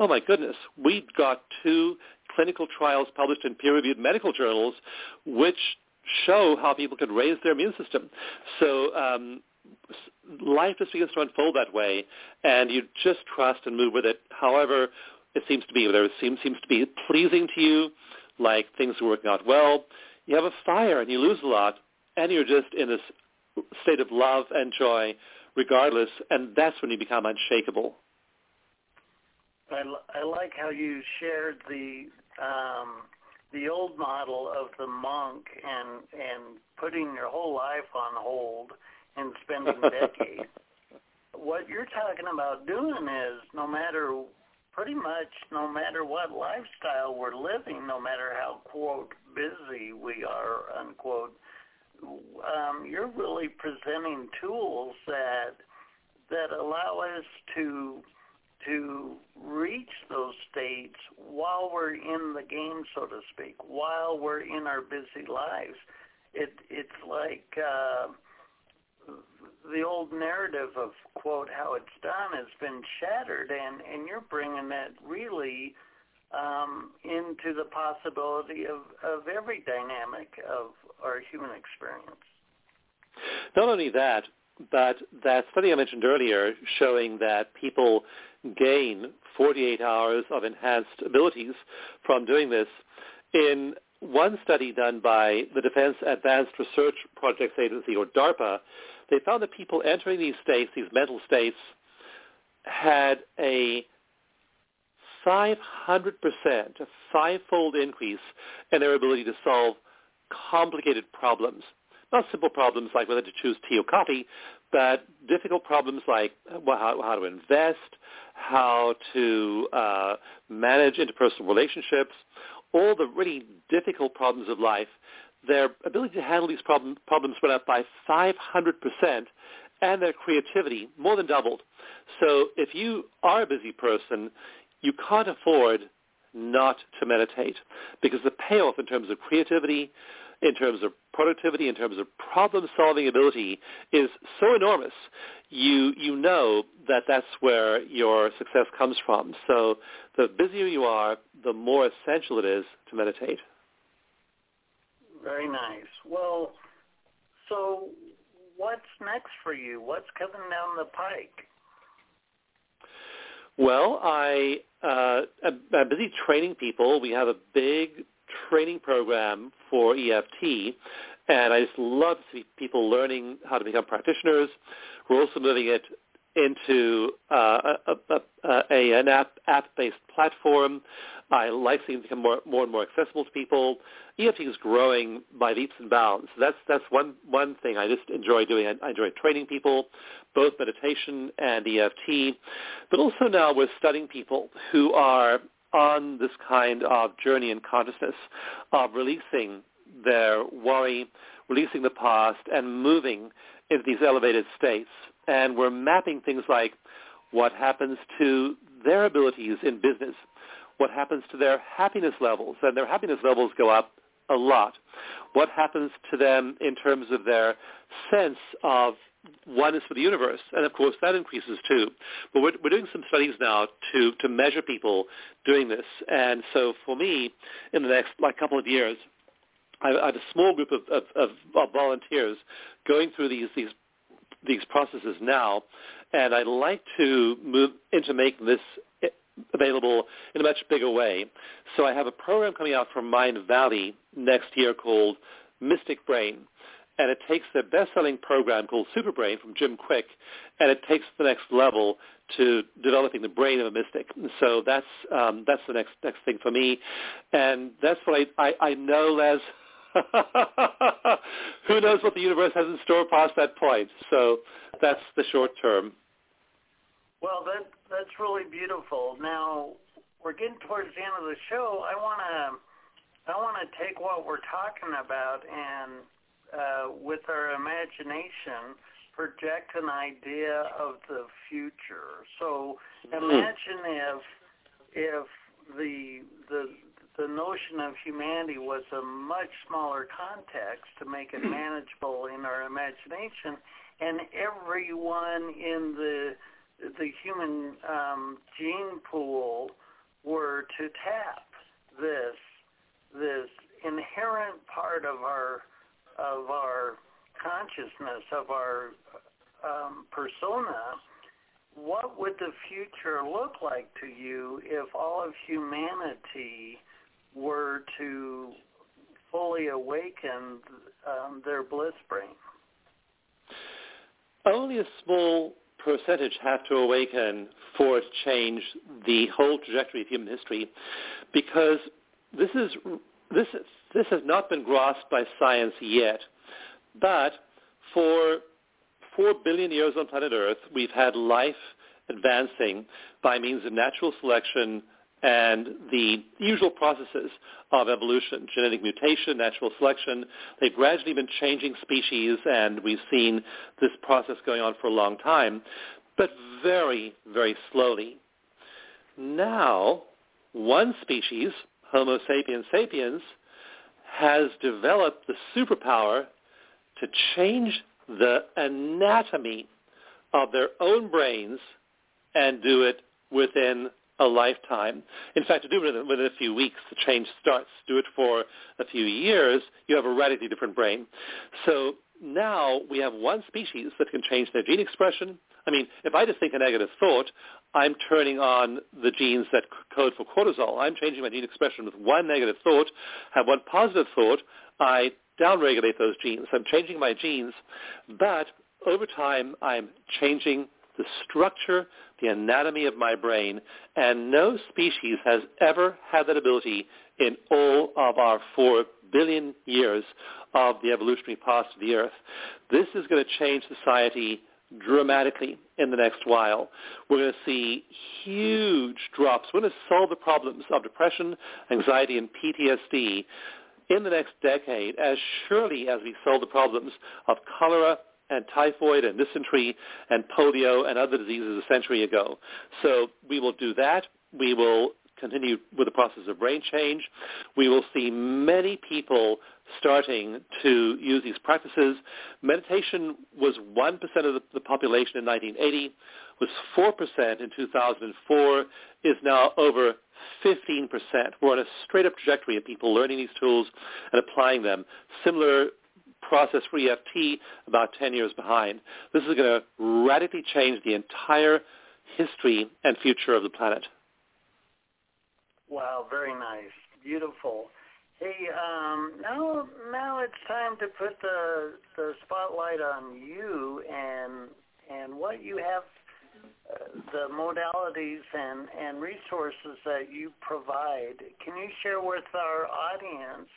oh my goodness, we got two clinical trials published in peer-reviewed medical journals which show how people could raise their immune system. So um, life just begins to unfold that way, and you just trust and move with it. However, it seems to be, whatever it seems, seems to be pleasing to you, like things are working out well. You have a fire and you lose a lot, and you're just in this state of love and joy regardless, and that's when you become unshakable. I, I like how you shared the um, the old model of the monk and and putting your whole life on hold and spending <laughs> decades. what you're talking about doing is no matter pretty much no matter what lifestyle we're living, no matter how quote busy we are unquote, um, you're really presenting tools that that allow us to to reach those states while we're in the game, so to speak, while we're in our busy lives. It it's like uh, the old narrative of quote how it's done has been shattered, and and you're bringing that really um, into the possibility of of every dynamic of our human experience. Not only that, but that study I mentioned earlier showing that people gain 48 hours of enhanced abilities from doing this. In one study done by the Defense Advanced Research Projects Agency, or DARPA, they found that people entering these states, these mental states, had a 500%, a five-fold increase in their ability to solve complicated problems. Not simple problems like whether to choose tea or coffee, but difficult problems like how, how to invest, how to uh, manage interpersonal relationships, all the really difficult problems of life, their ability to handle these problem, problems went up by 500%, and their creativity more than doubled. So if you are a busy person, you can't afford not to meditate because the payoff in terms of creativity, in terms of productivity, in terms of problem-solving ability is so enormous. You you know that that's where your success comes from. So the busier you are, the more essential it is to meditate. Very nice. Well, so what's next for you? What's coming down the pike? Well, I uh, I'm busy training people. We have a big training program for EFT, and I just love to see people learning how to become practitioners. We're also moving it into uh, a, a, a, an app, app-based platform. I like it become more, more and more accessible to people. EFT is growing by leaps and bounds. That's that's one one thing I just enjoy doing. I, I enjoy training people, both meditation and EFT, but also now we're studying people who are on this kind of journey in consciousness of releasing their worry, releasing the past, and moving into these elevated states. And we're mapping things like what happens to their abilities in business, what happens to their happiness levels, and their happiness levels go up a lot. What happens to them in terms of their sense of oneness with the universe, and of course that increases too. But we're, we're doing some studies now to to measure people doing this, and so for me, in the next like couple of years, I, have a small group of, of, of, of volunteers going through these these these processes now, and I'd like to move into making this available in a much bigger way. So I have a program coming out from Mindvalley next year called Mystic Brain and it takes their best-selling program called Superbrain from Jim Kwik, and it takes the next level to developing the brain of a mystic. So that's um, that's the next next thing for me, and that's what I I, I know, Les. <laughs> Who knows what the universe has in store past that point? So that's the short term. Well, that that's really beautiful. Now we're getting towards the end of the show. I want to I want to take what we're talking about and uh, with our imagination, project an idea of the future. So mm-hmm. imagine if if the the the notion of humanity was a much smaller context to make it manageable in our imagination, and everyone in the the human um, gene pool were to tap this this inherent part of our of our consciousness, of our um, persona, what would the future look like to you if all of humanity were to fully awaken um, their bliss brain? Only a small percentage have to awaken for it to change the whole trajectory of human history because this is this, is, this has not been grasped by science yet, but for four billion years on planet Earth, we've had life advancing by means of natural selection and the usual processes of evolution, genetic mutation, natural selection. They've gradually been changing species, and we've seen this process going on for a long time, but very, very slowly. Now, one species, Homo sapiens sapiens, has developed the superpower to change the anatomy of their own brains and do it within a lifetime. In fact, to do it within a few weeks, the change starts. Do it for a few years, you have a radically different brain. So now we have one species that can change their gene expression. I mean, if I just think a negative thought, I'm turning on the genes that code for cortisol. I'm changing my gene expression with one negative thought, have one positive thought. I downregulate those genes. I'm changing my genes, but over time I'm changing the structure, the anatomy of my brain, and no species has ever had that ability in all of our four billion years of the evolutionary past of the Earth. This is going to change society dramatically in the next while. We're going to see huge drops. We're going to solve the problems of depression, anxiety, and PTSD in the next decade as surely as we solve the problems of cholera, and typhoid and dysentery and polio and other diseases a century ago. So we will do that. We will continue with the process of brain change. We will see many people starting to use these practices. Meditation was 1% of the, population in 1980, was 4% in 2004, is now over 15%. We're on a straight-up trajectory of people learning these tools and applying them. Similar process for EFT about 10 years behind. This is going to radically change the entire history and future of the planet. Wow, very nice. Beautiful. Hey, um, now now it's time to put the the spotlight on you and and what you have, uh, the modalities and and resources that you provide. Can you share with our audience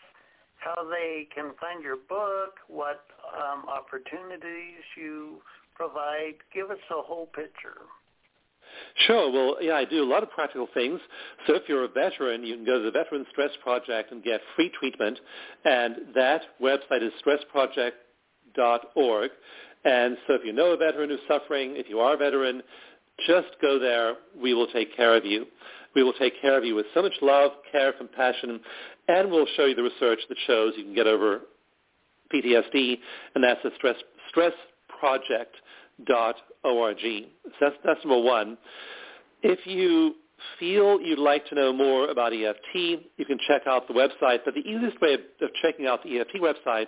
how they can find your book, what um, opportunities you provide. Give us a whole picture. Sure. Well, yeah, I do a lot of practical things. So if you're a veteran, you can go to the Veteran Stress Project and get free treatment. And that website is stressproject.org. And so if you know a veteran who's suffering, if you are a veteran, just go there. We will take care of you. We will take care of you with so much love, care, compassion, and we'll show you the research that shows you can get over PTSD, and that's at stress, stressproject.org. So that's, that's number one. If you feel you'd like to know more about EFT, you can check out the website. But the easiest way of, of checking out the EFT website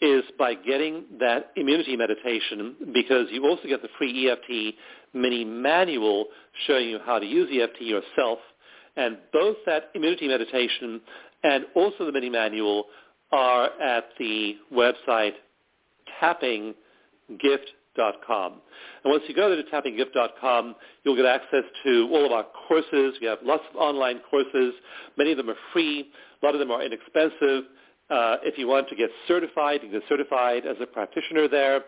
is by getting that immunity meditation because you also get the free EFT mini manual showing you how to use EFT yourself. And both that immunity meditation and also the mini manual are at the website tappinggift.com. And once you go there to tappinggift.com, you'll get access to all of our courses. We have lots of online courses. Many of them are free. A lot of them are inexpensive. Uh, if you want to get certified, you can get certified as a practitioner there.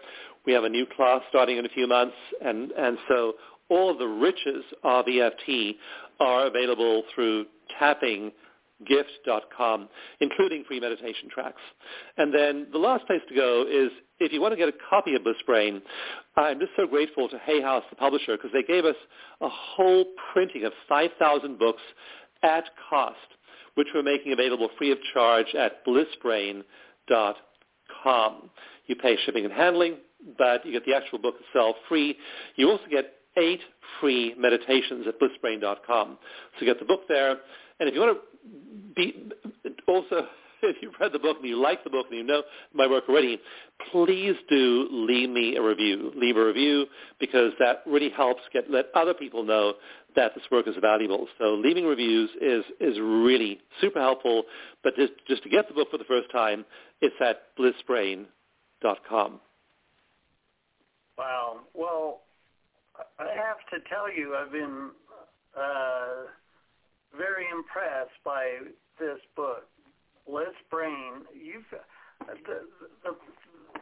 We have a new class starting in a few months, and, and so all the riches of EFT are available through tappinggift.com, including free meditation tracks. And then the last place to go is if you want to get a copy of Bliss Brain, I'm just so grateful to Hay House, the publisher, because they gave us a whole printing of 5,000 books at cost which we're making available free of charge at blissbrain.com. You pay shipping and handling, but you get the actual book itself free. You also get eight free meditations at blissbrain.com. So you get the book there. And if you want to be also <laughs> if you've read the book and you like the book and you know my work already, please do leave me a review. Leave a review because that really helps get let other people know that this work is valuable. So leaving reviews is is really super helpful. But just just to get the book for the first time, it's at blissbrain.com. Wow. Well, I have to tell you, I've been uh, very impressed by this book. Bliss Brain. You've the, the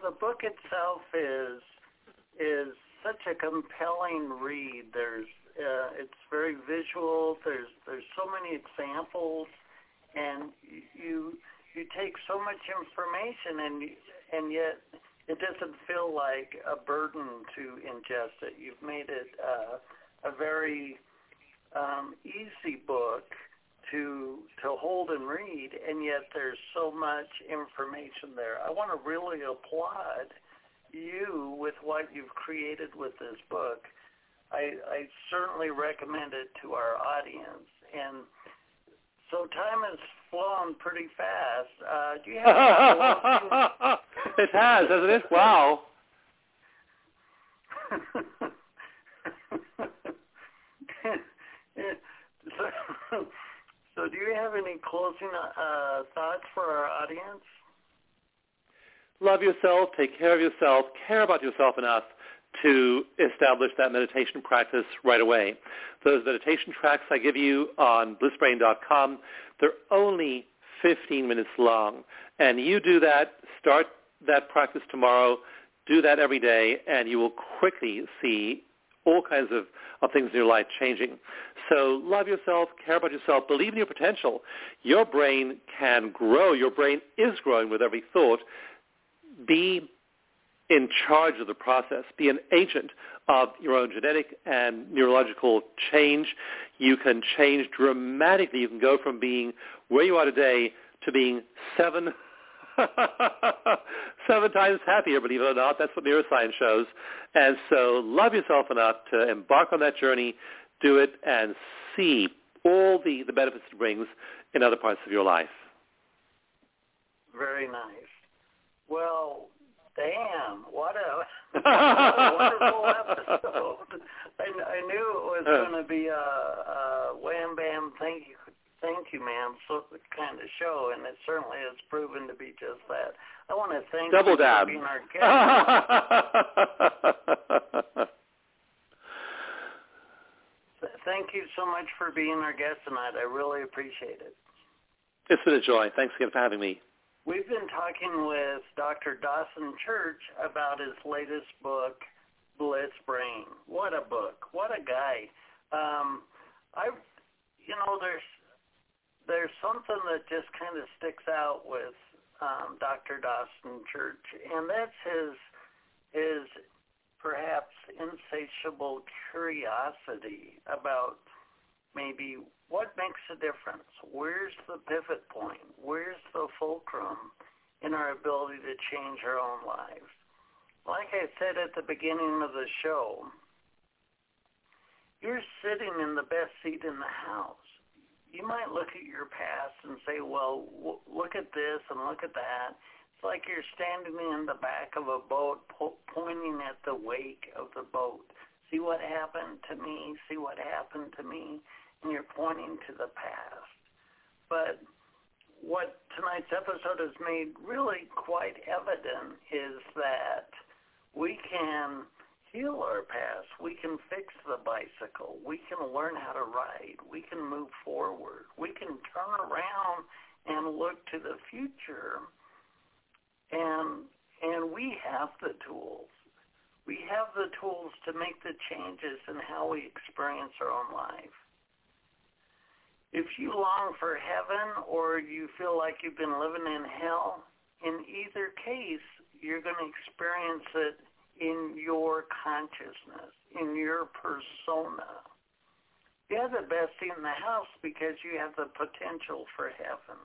the book itself is is such a compelling read. There's uh, it's very visual. There's there's so many examples, and you you take so much information, and and yet it doesn't feel like a burden to ingest it. You've made it uh, a very um, easy book to to hold and read, and yet there's so much information there. I want to really applaud you with what you've created with this book. I, I certainly recommend it to our audience. And so time has flown pretty fast. Uh, do you have <laughs> It has, hasn't it? Wow. <laughs> so, so do you have any closing uh, thoughts for our audience? Love yourself. Take care of yourself. Care about yourself enough to establish that meditation practice right away. Those meditation tracks I give you on blissbrain.com, they're only 15 minutes long. And you do that, start that practice tomorrow, do that every day, and you will quickly see all kinds of, of things in your life changing. So love yourself, care about yourself, believe in your potential. Your brain can grow. Your brain is growing with every thought. Be in charge of the process. Be an agent of your own genetic and neurological change. You can change dramatically. You can go from being where you are today to being seven <laughs> seven times happier, believe it or not. That's what neuroscience shows. And so love yourself enough to embark on that journey, do it, and see all the, the benefits it brings in other parts of your life. Very nice. Well, damn, what a, <laughs> what a wonderful episode. <laughs> I, I knew it was going to be a, a wham bam thank you thank you ma'am so kind of show and it certainly has proven to be just that. I want to thank Double you dab. for being our <laughs> guest. thank you so much for being our guest tonight. I really appreciate it. It's been a joy. Thanks again for having me. We've been talking with Dr. Dawson Church about his latest book, Bliss Brain. What a book! What a guy! Um, I, you know, there's there's something that just kind of sticks out with um, Dr. Dawson Church, and that's his his perhaps insatiable curiosity about maybe what makes a difference? Where's the pivot point? Where's the fulcrum in our ability to change our own lives? Like I said at the beginning of the show, you're sitting in the best seat in the house. You might look at your past and say, well, w- look at this and look at that. It's like you're standing in the back of a boat po- pointing at the wake of the boat. See what happened to me? See what happened to me? You're pointing to the past. But what tonight's episode has made really quite evident is that we can heal our past. We can fix the bicycle. We can learn how to ride. We can move forward. We can turn around and look to the future. And and we have the tools. We have the tools to make the changes in how we experience our own life if you long for heaven or you feel like you've been living in hell, in either case, you're going to experience it in your consciousness, in your persona. You have the best in the house because you have the potential for heaven.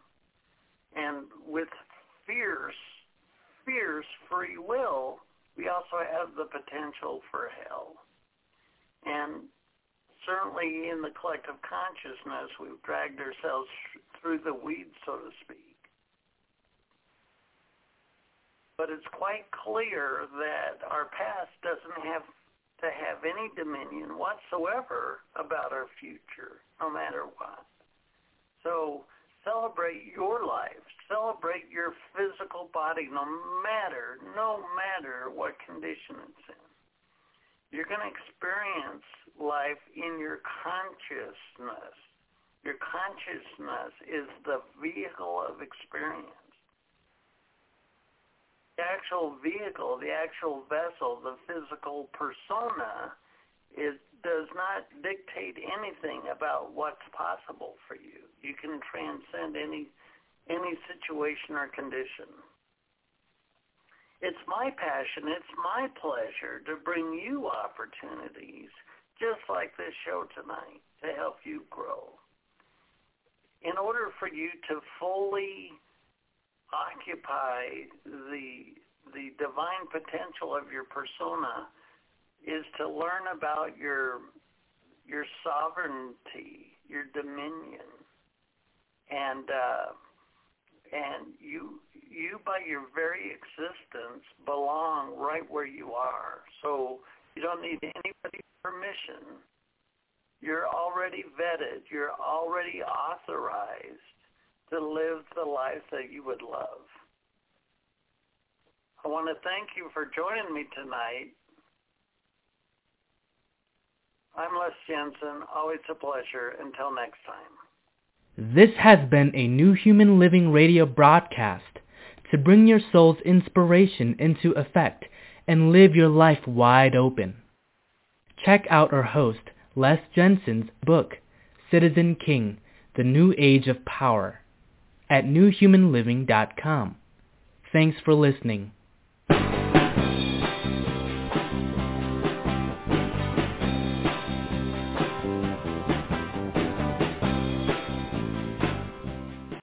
And with fierce, fierce free will, we also have the potential for hell. And certainly in the collective consciousness, we've dragged ourselves through the weeds, so to speak. But it's quite clear that our past doesn't have to have any dominion whatsoever about our future, no matter what. So celebrate your life. Celebrate your physical body, no matter, no matter what condition it's in. You're going to experience life in your consciousness. Your consciousness is the vehicle of experience. The actual vehicle, the actual vessel, the physical persona is does not dictate anything about what's possible for you. You can transcend any any situation or condition. It's my passion, it's my pleasure to bring you opportunities just like this show tonight to help you grow. In order for you to fully occupy the the divine potential of your persona is to learn about your your sovereignty, your dominion, and uh, and you you by your very existence belong right where you are. So you don't need anybody's permission You're already vetted. You're already authorized to live the life that you would love. I want to thank you for joining me tonight. I'm Les Jensen. Always a pleasure. Until next time. This has been a New Human Living radio broadcast to bring your soul's inspiration into effect and live your life wide open. Check out our host, Les Jensen's book, Citizen King, The New Age of Power, at newhumanliving.com. Thanks for listening.